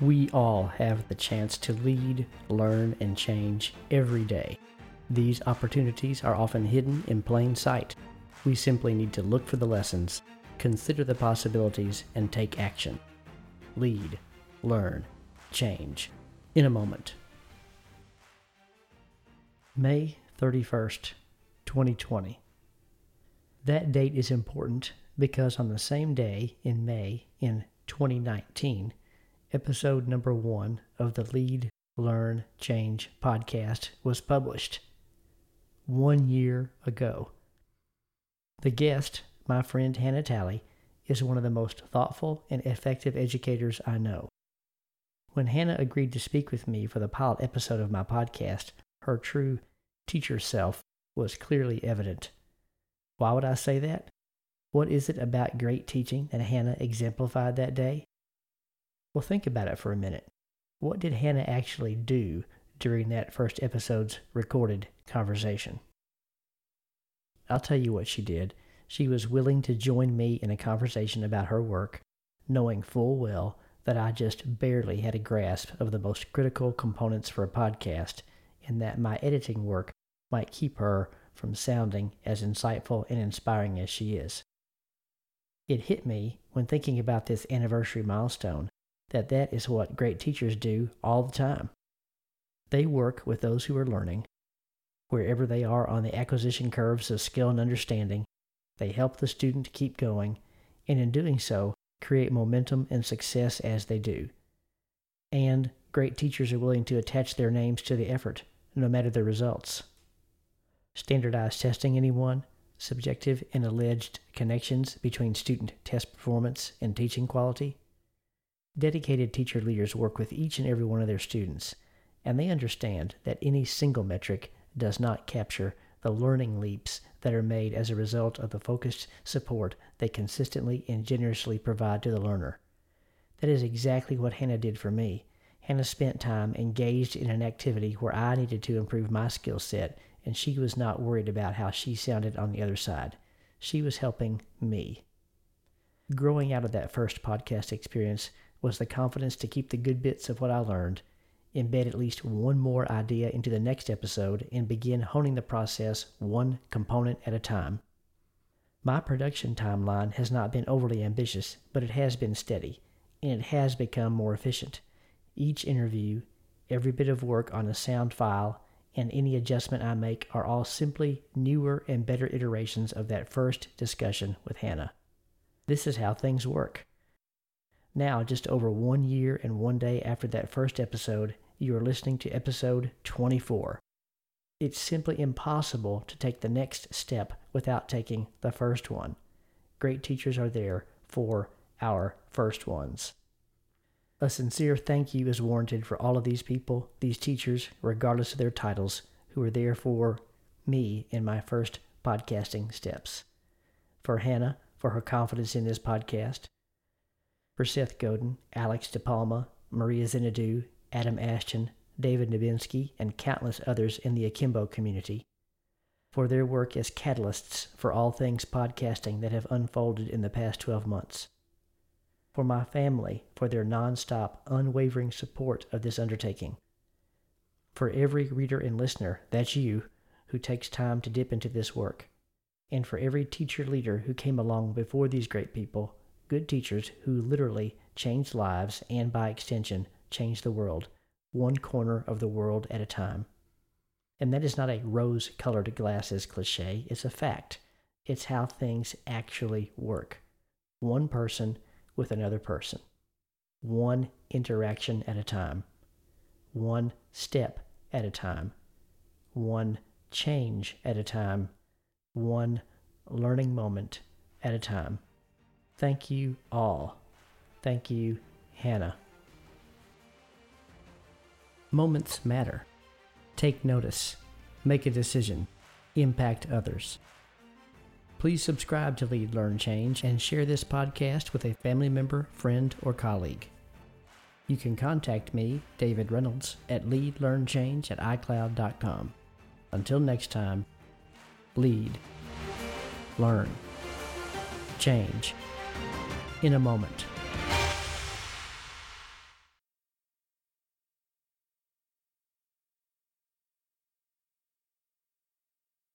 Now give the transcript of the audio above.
We all have the chance to lead, learn, and change every day. These opportunities are often hidden in plain sight. We simply need to look for the lessons, consider the possibilities, and take action. Lead, learn, change. In a moment. May 31st, 2020. That date is important because on the same day in May in 2019, episode number one of the Lead, Learn, Change podcast was published. One year ago. The guest, my friend Hannah Talley, is one of the most thoughtful and effective educators I know. When Hannah agreed to speak with me for the pilot episode of my podcast, her true teacher self was clearly evident. Why would I say that? What is it about great teaching that Hannah exemplified that day? Well, think about it for a minute. What did Hannah actually do during that first episode's recorded conversation? I'll tell you what she did. She was willing to join me in a conversation about her work, knowing full well that I just barely had a grasp of the most critical components for a podcast and that my editing work might keep her from sounding as insightful and inspiring as she is. It hit me when thinking about this anniversary milestone that that is what great teachers do all the time. They work with those who are learning. Wherever they are on the acquisition curves of skill and understanding, they help the student to keep going, and in doing so, create momentum and success as they do. And great teachers are willing to attach their names to the effort, no matter the results. Standardized testing, anyone? Subjective and alleged connections between student test performance and teaching quality? Dedicated teacher leaders work with each and every one of their students, and they understand that any single metric does not capture the learning leaps that are made as a result of the focused support they consistently and generously provide to the learner. That is exactly what Hannah did for me. Hannah spent time engaged in an activity where I needed to improve my skill set, and she was not worried about how she sounded on the other side. She was helping me. Growing out of that first podcast experience, was the confidence to keep the good bits of what I learned, embed at least one more idea into the next episode, and begin honing the process one component at a time. My production timeline has not been overly ambitious, but it has been steady, and it has become more efficient. Each interview, every bit of work on a sound file, and any adjustment I make are all simply newer and better iterations of that first discussion with Hannah. This is how things work. Now, just over one year and one day after that first episode, you are listening to episode 24. It's simply impossible to take the next step without taking the first one. Great teachers are there for our first ones. A sincere thank you is warranted for all of these people, these teachers, regardless of their titles, who are there for me in my first podcasting steps. For Hannah, for her confidence in this podcast for Seth Godin, Alex DePalma, Maria Zinadu, Adam Ashton, David Nabinski, and countless others in the Akimbo community, for their work as catalysts for all things podcasting that have unfolded in the past 12 months, for my family for their nonstop, unwavering support of this undertaking, for every reader and listener, that's you, who takes time to dip into this work, and for every teacher leader who came along before these great people good teachers who literally change lives and, by extension, change the world, one corner of the world at a time. And that is not a rose colored glasses cliche, it's a fact. It's how things actually work. One person with another person, one interaction at a time, one step at a time, one change at a time, one learning moment at a time. Thank you all. Thank you, Hannah. Moments matter. Take notice. Make a decision. Impact others. Please subscribe to Lead, Learn, Change and share this podcast with a family member, friend, or colleague. You can contact me, David Reynolds, at leadlearnchange at iCloud.com. Until next time, lead, learn, change in a moment.